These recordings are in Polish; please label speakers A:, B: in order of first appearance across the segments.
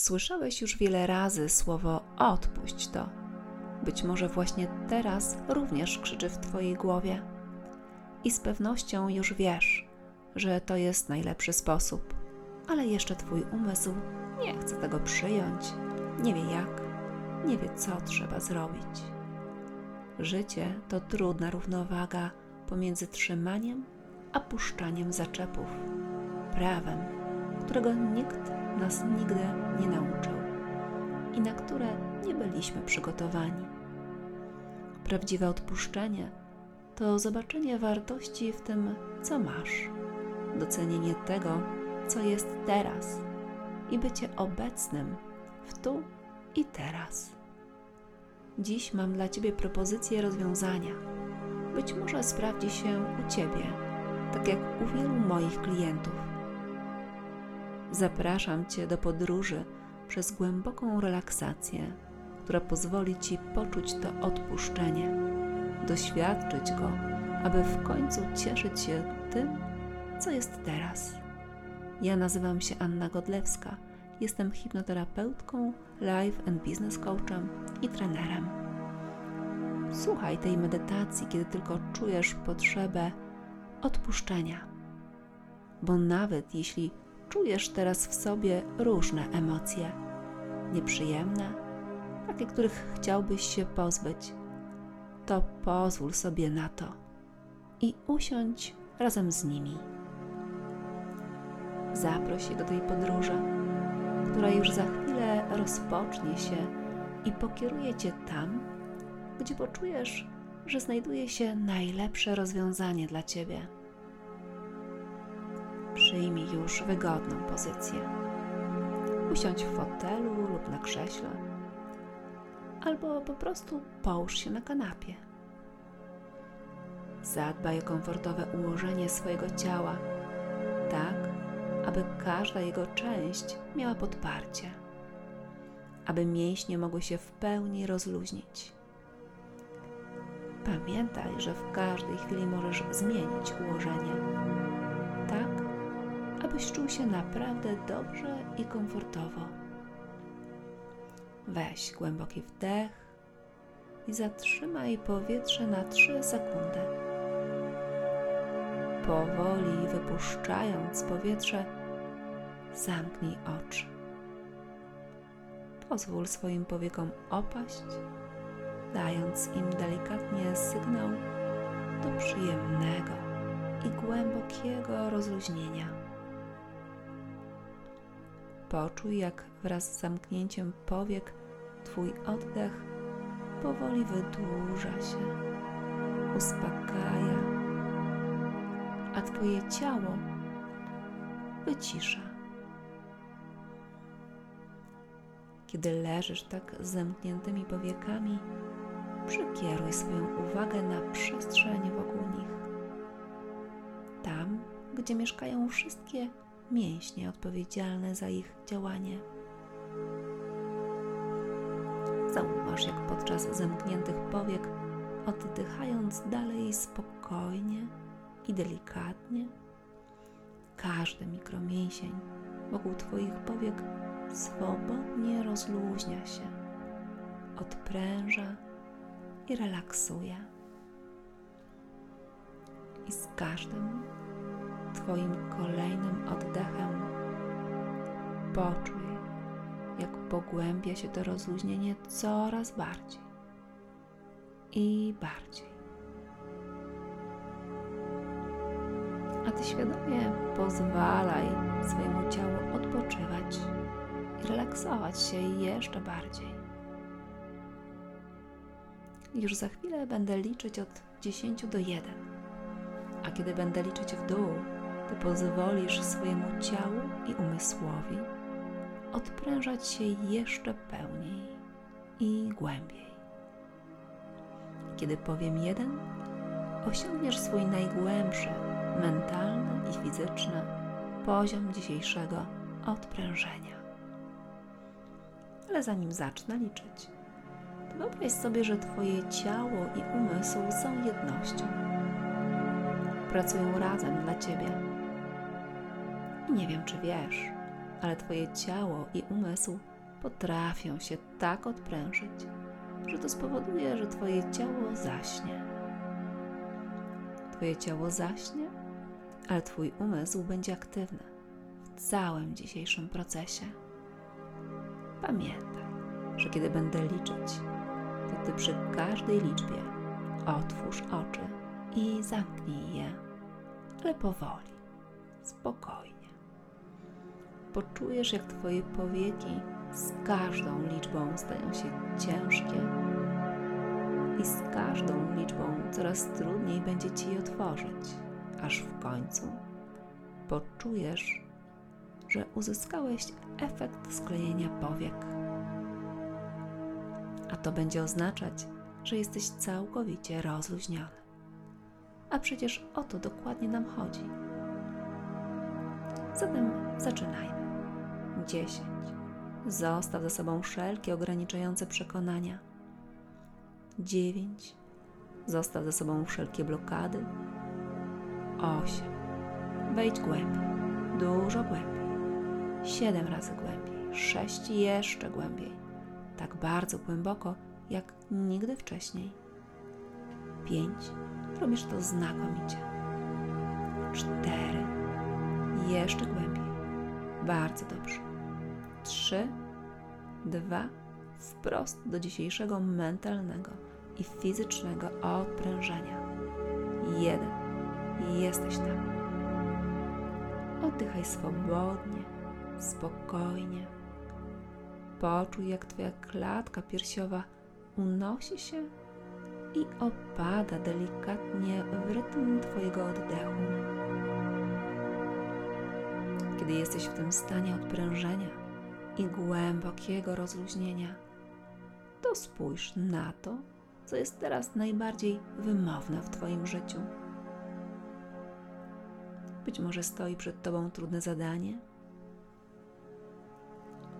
A: Słyszałeś już wiele razy słowo odpuść to. Być może właśnie teraz również krzyczy w Twojej głowie. I z pewnością już wiesz, że to jest najlepszy sposób, ale jeszcze Twój umysł nie chce tego przyjąć, nie wie jak, nie wie co trzeba zrobić. Życie to trudna równowaga pomiędzy trzymaniem a puszczaniem zaczepów, prawem, którego nikt nas nigdy nie nauczył i na które nie byliśmy przygotowani. Prawdziwe odpuszczenie to zobaczenie wartości w tym, co masz, docenienie tego, co jest teraz i bycie obecnym w tu i teraz. Dziś mam dla Ciebie propozycję rozwiązania. Być może sprawdzi się u Ciebie, tak jak u wielu moich klientów. Zapraszam Cię do podróży przez głęboką relaksację, która pozwoli Ci poczuć to odpuszczenie, doświadczyć go, aby w końcu cieszyć się tym, co jest teraz. Ja nazywam się Anna Godlewska. Jestem hipnoterapeutką, life and business coachem i trenerem. Słuchaj tej medytacji, kiedy tylko czujesz potrzebę odpuszczenia. Bo nawet jeśli czujesz teraz w sobie różne emocje, nieprzyjemne, takie, których chciałbyś się pozbyć, to pozwól sobie na to i usiądź razem z nimi. Zaproś je do tej podróży, która już za chwilę rozpocznie się i pokieruje cię tam, gdzie poczujesz, że znajduje się najlepsze rozwiązanie dla ciebie. Przyjmij już wygodną pozycję. Usiądź w fotelu lub na krześle, albo po prostu połóż się na kanapie. Zadbaj o komfortowe ułożenie swojego ciała, tak aby każda jego część miała podparcie, aby mięśnie mogły się w pełni rozluźnić. Pamiętaj, że w każdej chwili możesz zmienić ułożenie, abyś czuł się naprawdę dobrze i komfortowo. Weź głęboki wdech i zatrzymaj powietrze na 3 sekundy. Powoli wypuszczając powietrze, zamknij oczy. Pozwól swoim powiekom opaść, dając im delikatnie sygnał do przyjemnego i głębokiego rozluźnienia. Poczuj, jak wraz z zamknięciem powiek Twój oddech powoli wydłuża się, uspokaja, a Twoje ciało wycisza. Kiedy leżysz tak z zamkniętymi powiekami, przykieruj swoją uwagę na przestrzeń wokół nich. Tam, gdzie mieszkają wszystkie mięśnie odpowiedzialne za ich działanie. Zauważ, jak podczas zamkniętych powiek, oddychając dalej spokojnie i delikatnie, każdy mikromięsień wokół Twoich powiek swobodnie rozluźnia się, odpręża i relaksuje. I z każdym Twoim kolejnym oddechem poczuj, jak pogłębia się to rozluźnienie coraz bardziej i bardziej. A Ty świadomie pozwalaj swojemu ciału odpoczywać i relaksować się jeszcze bardziej. Już za chwilę będę liczyć od 10 do 1. A kiedy będę liczyć w dół, Ty pozwolisz swojemu ciału i umysłowi odprężać się jeszcze pełniej i głębiej. Kiedy powiem jeden, osiągniesz swój najgłębszy mentalny i fizyczny poziom dzisiejszego odprężenia. Ale zanim zacznę liczyć, wyobraź sobie, że Twoje ciało i umysł są jednością. Pracują razem dla Ciebie. Nie wiem, czy wiesz, ale Twoje ciało i umysł potrafią się tak odprężyć, że to spowoduje, że Twoje ciało zaśnie. Twoje ciało zaśnie, ale Twój umysł będzie aktywny w całym dzisiejszym procesie. Pamiętaj, że kiedy będę liczyć, to Ty przy każdej liczbie otwórz oczy i zamknij je, ale powoli, spokojnie. Poczujesz, jak Twoje powieki z każdą liczbą stają się ciężkie i z każdą liczbą coraz trudniej będzie Ci je otworzyć, aż w końcu poczujesz, że uzyskałeś efekt sklejenia powiek. A to będzie oznaczać, że jesteś całkowicie rozluźniony. A przecież o to dokładnie nam chodzi. Zatem zaczynajmy. 10. Zostaw za sobą wszelkie ograniczające przekonania. 9. Zostaw za sobą wszelkie blokady. 8. Wejdź głębiej, dużo głębiej. 7 razy głębiej, 6 jeszcze głębiej. Tak bardzo głęboko, jak nigdy wcześniej. 5. Robisz to znakomicie. 4. Jeszcze głębiej. Bardzo dobrze. 3, 2, wprost do dzisiejszego mentalnego i fizycznego odprężenia. 1. Jesteś tam. Oddychaj swobodnie, spokojnie. Poczuj, jak Twoja klatka piersiowa unosi się i opada delikatnie w rytm Twojego oddechu. Kiedy jesteś w tym stanie odprężenia i głębokiego rozluźnienia, to spójrz na to, co jest teraz najbardziej wymowne w Twoim życiu. Być może stoi przed Tobą trudne zadanie.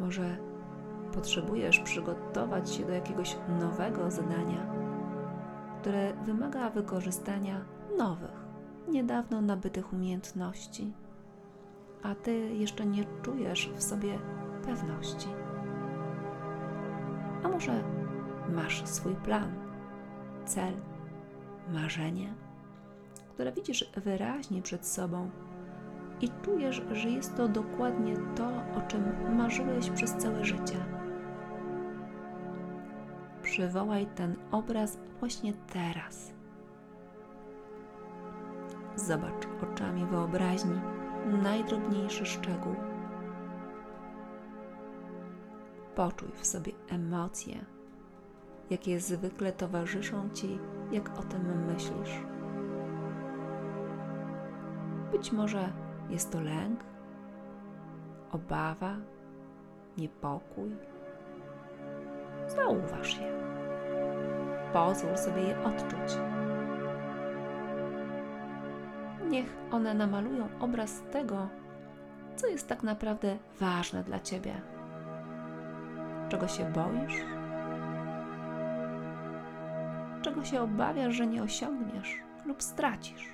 A: Może potrzebujesz przygotować się do jakiegoś nowego zadania, które wymaga wykorzystania nowych, niedawno nabytych umiejętności, a Ty jeszcze nie czujesz w sobie A może masz swój plan, cel, marzenie, które widzisz wyraźnie przed sobą i czujesz, że jest to dokładnie to, o czym marzyłeś przez całe życie. Przywołaj ten obraz właśnie teraz. Zobacz oczami wyobraźni najdrobniejszy szczegół. Poczuj w sobie emocje, jakie zwykle towarzyszą ci, jak o tym myślisz. Być może jest to lęk, obawa, niepokój. Zauważ je. Pozwól sobie je odczuć. Niech one namalują obraz tego, co jest tak naprawdę ważne dla ciebie. Czego się boisz? Czego się obawiasz, że nie osiągniesz lub stracisz?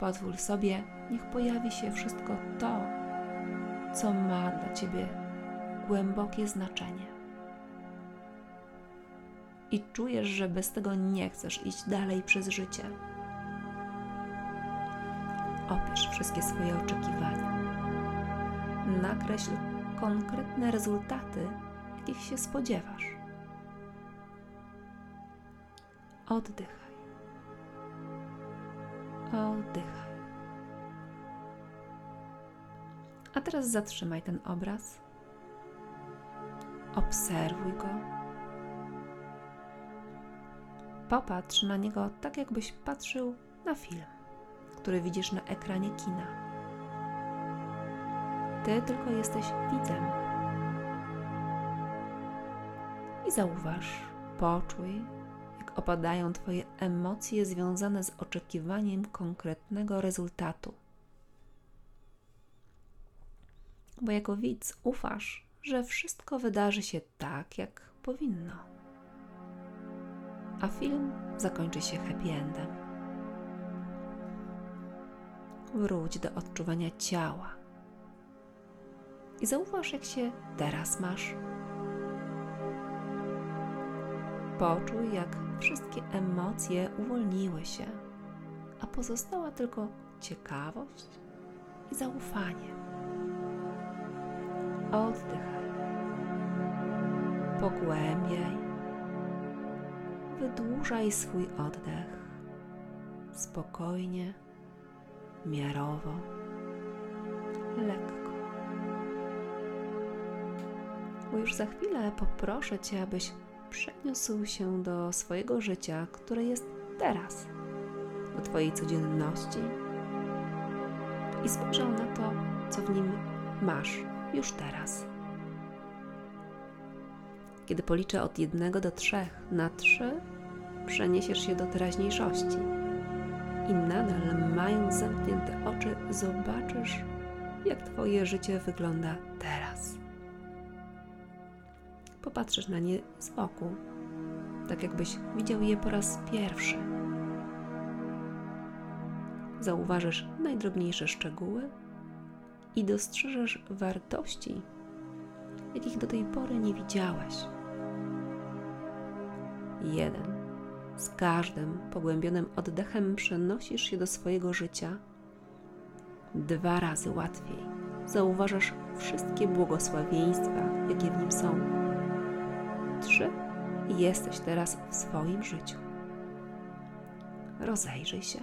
A: Pozwól sobie, niech pojawi się wszystko to, co ma dla ciebie głębokie znaczenie. I czujesz, że bez tego nie chcesz iść dalej przez życie. Opisz wszystkie swoje oczekiwania. Nakreśl konkretne rezultaty, jakich się spodziewasz. Oddychaj. Oddychaj. A teraz zatrzymaj ten obraz. Obserwuj go. Popatrz na niego tak, jakbyś patrzył na film, który widzisz na ekranie kina. Ty tylko jesteś widzem. I zauważ, poczuj, jak opadają Twoje emocje związane z oczekiwaniem konkretnego rezultatu. Bo jako widz ufasz, że wszystko wydarzy się tak, jak powinno. A film zakończy się happy endem. Wróć do odczuwania ciała I zauważ, jak się teraz masz. Poczuj, jak wszystkie emocje uwolniły się, a pozostała tylko ciekawość i zaufanie. Oddychaj. Pogłębiaj. Wydłużaj swój oddech. Spokojnie, miarowo, Bo już za chwilę poproszę Cię, abyś przeniósł się do swojego życia, które jest teraz, do Twojej codzienności i spojrzał na to, co w nim masz już teraz. Kiedy policzę od jednego do trzech, na trzy przeniesiesz się do teraźniejszości i nadal, mając zamknięte oczy, zobaczysz, jak Twoje życie wygląda teraz. Popatrzysz na nie z boku, tak jakbyś widział je po raz pierwszy. Zauważysz najdrobniejsze szczegóły i dostrzeżesz wartości, jakich do tej pory nie widziałeś. Jeden. Z każdym pogłębionym oddechem przenosisz się do swojego życia dwa razy łatwiej. Zauważasz wszystkie błogosławieństwa, jakie w nim są. Trzy. Jesteś teraz w swoim życiu. Rozejrzyj się.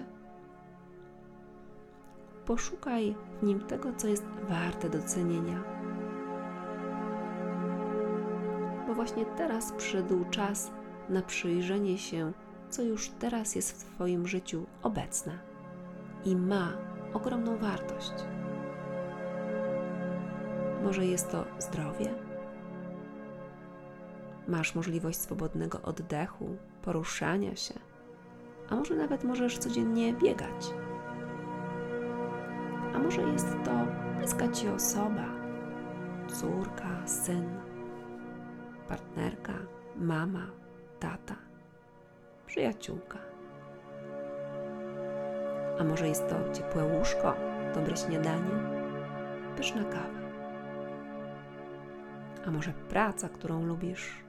A: Poszukaj w nim tego, co jest warte docenienia. Bo właśnie teraz przyszedł czas na przyjrzenie się, co już teraz jest w Twoim życiu obecne i ma ogromną wartość. Może jest to zdrowie? Masz możliwość swobodnego oddechu, poruszania się, a może nawet możesz codziennie biegać. A może jest to bliska ci osoba, córka, syn, partnerka, mama, tata, przyjaciółka. A może jest to ciepłe łóżko, dobre śniadanie, pyszna kawa. A może praca, którą lubisz.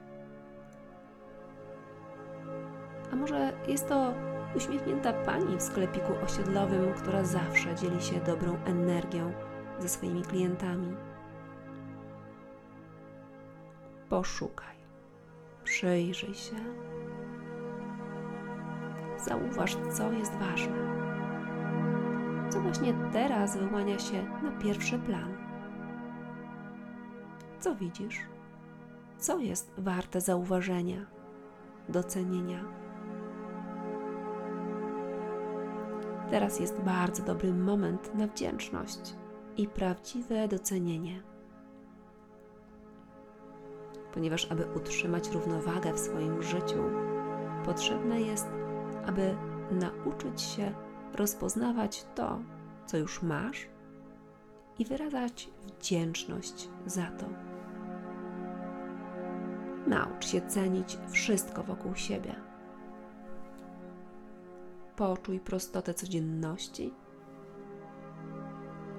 A: A może jest to uśmiechnięta pani w sklepiku osiedlowym, która zawsze dzieli się dobrą energią ze swoimi klientami. Poszukaj, przyjrzyj się, zauważ, co jest ważne, co właśnie teraz wyłania się na pierwszy plan. Co widzisz? Co jest warte zauważenia, docenienia? Teraz jest bardzo dobry moment na wdzięczność i prawdziwe docenienie. Ponieważ, aby utrzymać równowagę w swoim życiu, potrzebne jest, aby nauczyć się rozpoznawać to, co już masz i wyrażać wdzięczność za to. Naucz się cenić wszystko wokół siebie Poczuj prostotę codzienności.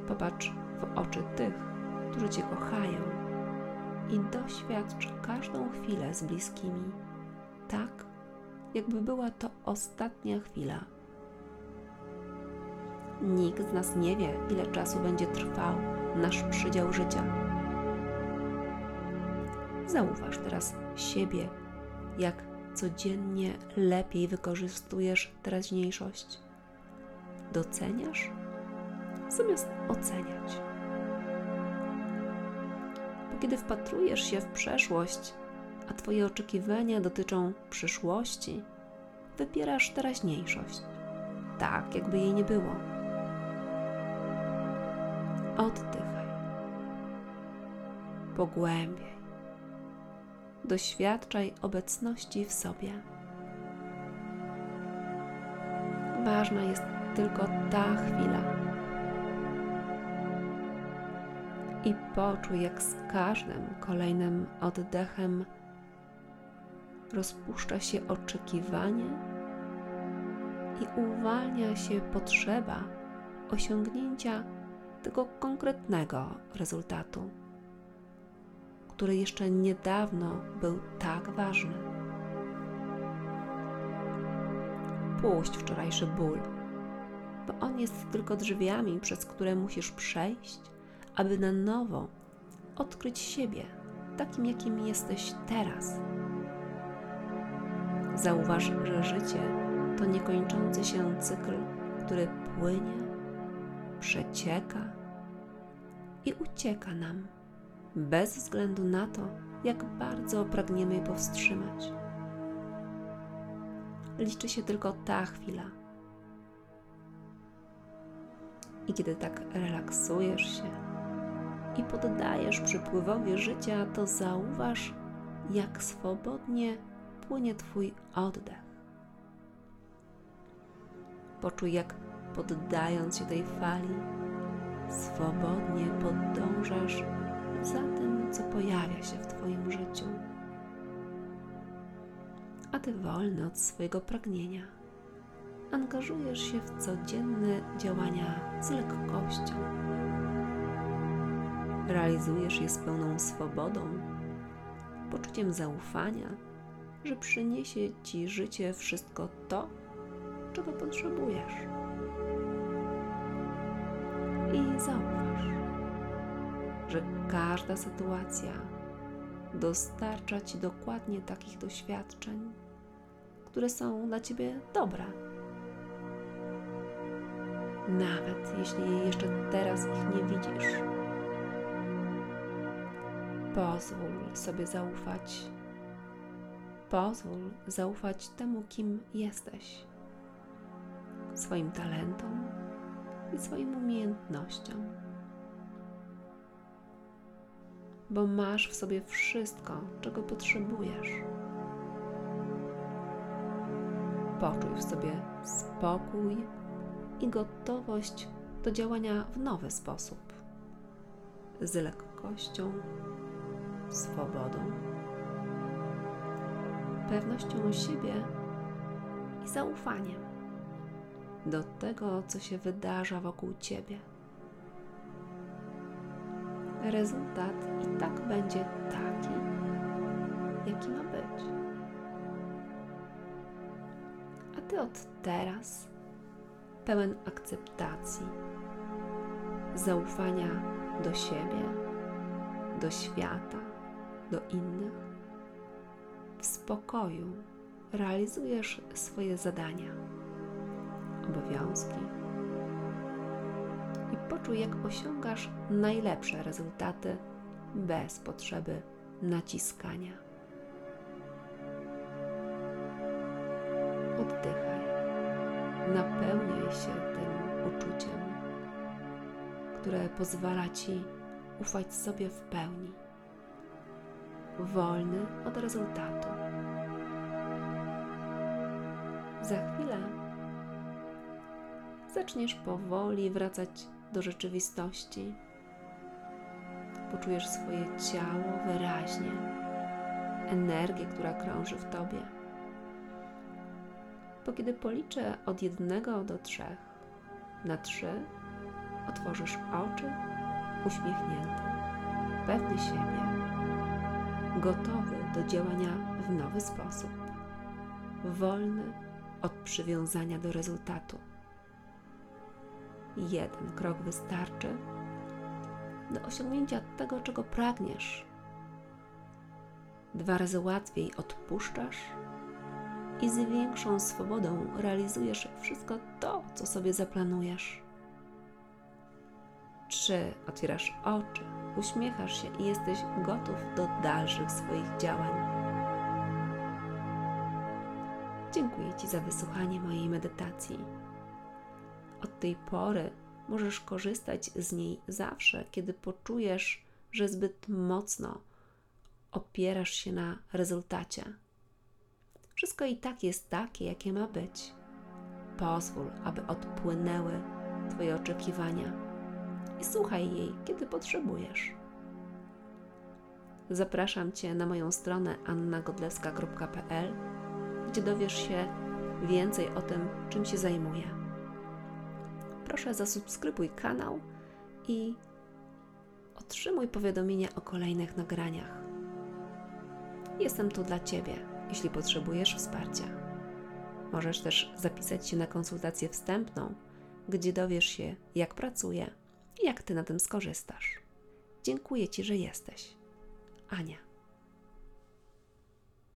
A: Popatrz w oczy tych, którzy Cię kochają i doświadcz każdą chwilę z bliskimi, tak jakby była to ostatnia chwila. Nikt z nas nie wie, ile czasu będzie trwał nasz przydział życia. Zauważ teraz siebie, jak codziennie lepiej wykorzystujesz teraźniejszość? Doceniasz zamiast oceniać. Bo kiedy wpatrujesz się w przeszłość, a Twoje oczekiwania dotyczą przyszłości, wybierasz teraźniejszość, tak jakby jej nie było. Oddychaj, pogłębiaj doświadczaj obecności w sobie. Ważna jest tylko ta chwila. I poczuj, jak z każdym kolejnym oddechem rozpuszcza się oczekiwanie i uwalnia się potrzeba osiągnięcia tego konkretnego rezultatu który jeszcze niedawno był tak ważny. Puść wczorajszy ból, bo on jest tylko drzwiami, przez które musisz przejść, aby na nowo odkryć siebie takim, jakim jesteś teraz. Zauważ, że życie to niekończący się cykl, który płynie, przecieka i ucieka nam, bez względu na to, jak bardzo pragniemy je powstrzymać. Liczy się tylko ta chwila. I kiedy tak relaksujesz się i poddajesz przypływowi życia, to zauważ, jak swobodnie płynie Twój oddech. Poczuj, jak poddając się tej fali, swobodnie podążasz za tym, co pojawia się w Twoim życiu. A Ty wolny od swojego pragnienia, angażujesz się w codzienne działania z lekkością. Realizujesz je z pełną swobodą, poczuciem zaufania, że przyniesie Ci życie wszystko to, czego potrzebujesz. I zauważ, że każda sytuacja dostarcza Ci dokładnie takich doświadczeń, które są dla Ciebie dobre. Nawet jeśli jeszcze teraz ich nie widzisz, pozwól sobie zaufać. Pozwól zaufać temu, kim jesteś, swoim talentom i swoim umiejętnościom. Bo masz w sobie wszystko, czego potrzebujesz. Poczuj w sobie spokój i gotowość do działania w nowy sposób, z lekkością, swobodą, pewnością siebie i zaufaniem do tego, co się wydarza wokół ciebie. Rezultat i tak będzie taki, jaki ma być. A ty od teraz, pełen akceptacji, zaufania do siebie, do świata, do innych, w spokoju realizujesz swoje zadania obowiązki poczuj, jak osiągasz najlepsze rezultaty bez potrzeby naciskania. Oddychaj, napełniaj się tym uczuciem, które pozwala ci ufać sobie w pełni, wolny od rezultatu. Za chwilę zaczniesz powoli wracać do rzeczywistości. Poczujesz swoje ciało wyraźnie, energię, która krąży w tobie. Bo kiedy policzę od jednego do trzech, na trzy otworzysz oczy uśmiechnięty, pewny siebie, gotowy do działania w nowy sposób, wolny od przywiązania do rezultatu jeden krok wystarczy do osiągnięcia tego, czego pragniesz. Dwa razy łatwiej odpuszczasz i z większą swobodą realizujesz wszystko to, co sobie zaplanujesz. Trzy. Otwierasz oczy, uśmiechasz się i jesteś gotów do dalszych swoich działań. Dziękuję Ci za wysłuchanie mojej medytacji. Od tej pory możesz korzystać z niej zawsze, kiedy poczujesz, że zbyt mocno opierasz się na rezultacie. Wszystko i tak jest takie, jakie ma być. Pozwól, aby odpłynęły Twoje oczekiwania i słuchaj jej, kiedy potrzebujesz. Zapraszam Cię na moją stronę annagodleska.pl, gdzie dowiesz się więcej o tym, czym się zajmuję proszę zasubskrybuj kanał i otrzymuj powiadomienia o kolejnych nagraniach. Jestem tu dla Ciebie, jeśli potrzebujesz wsparcia. Możesz też zapisać się na konsultację wstępną, gdzie dowiesz się, jak pracuję i jak Ty na tym skorzystasz. Dziękuję Ci, że jesteś. Ania.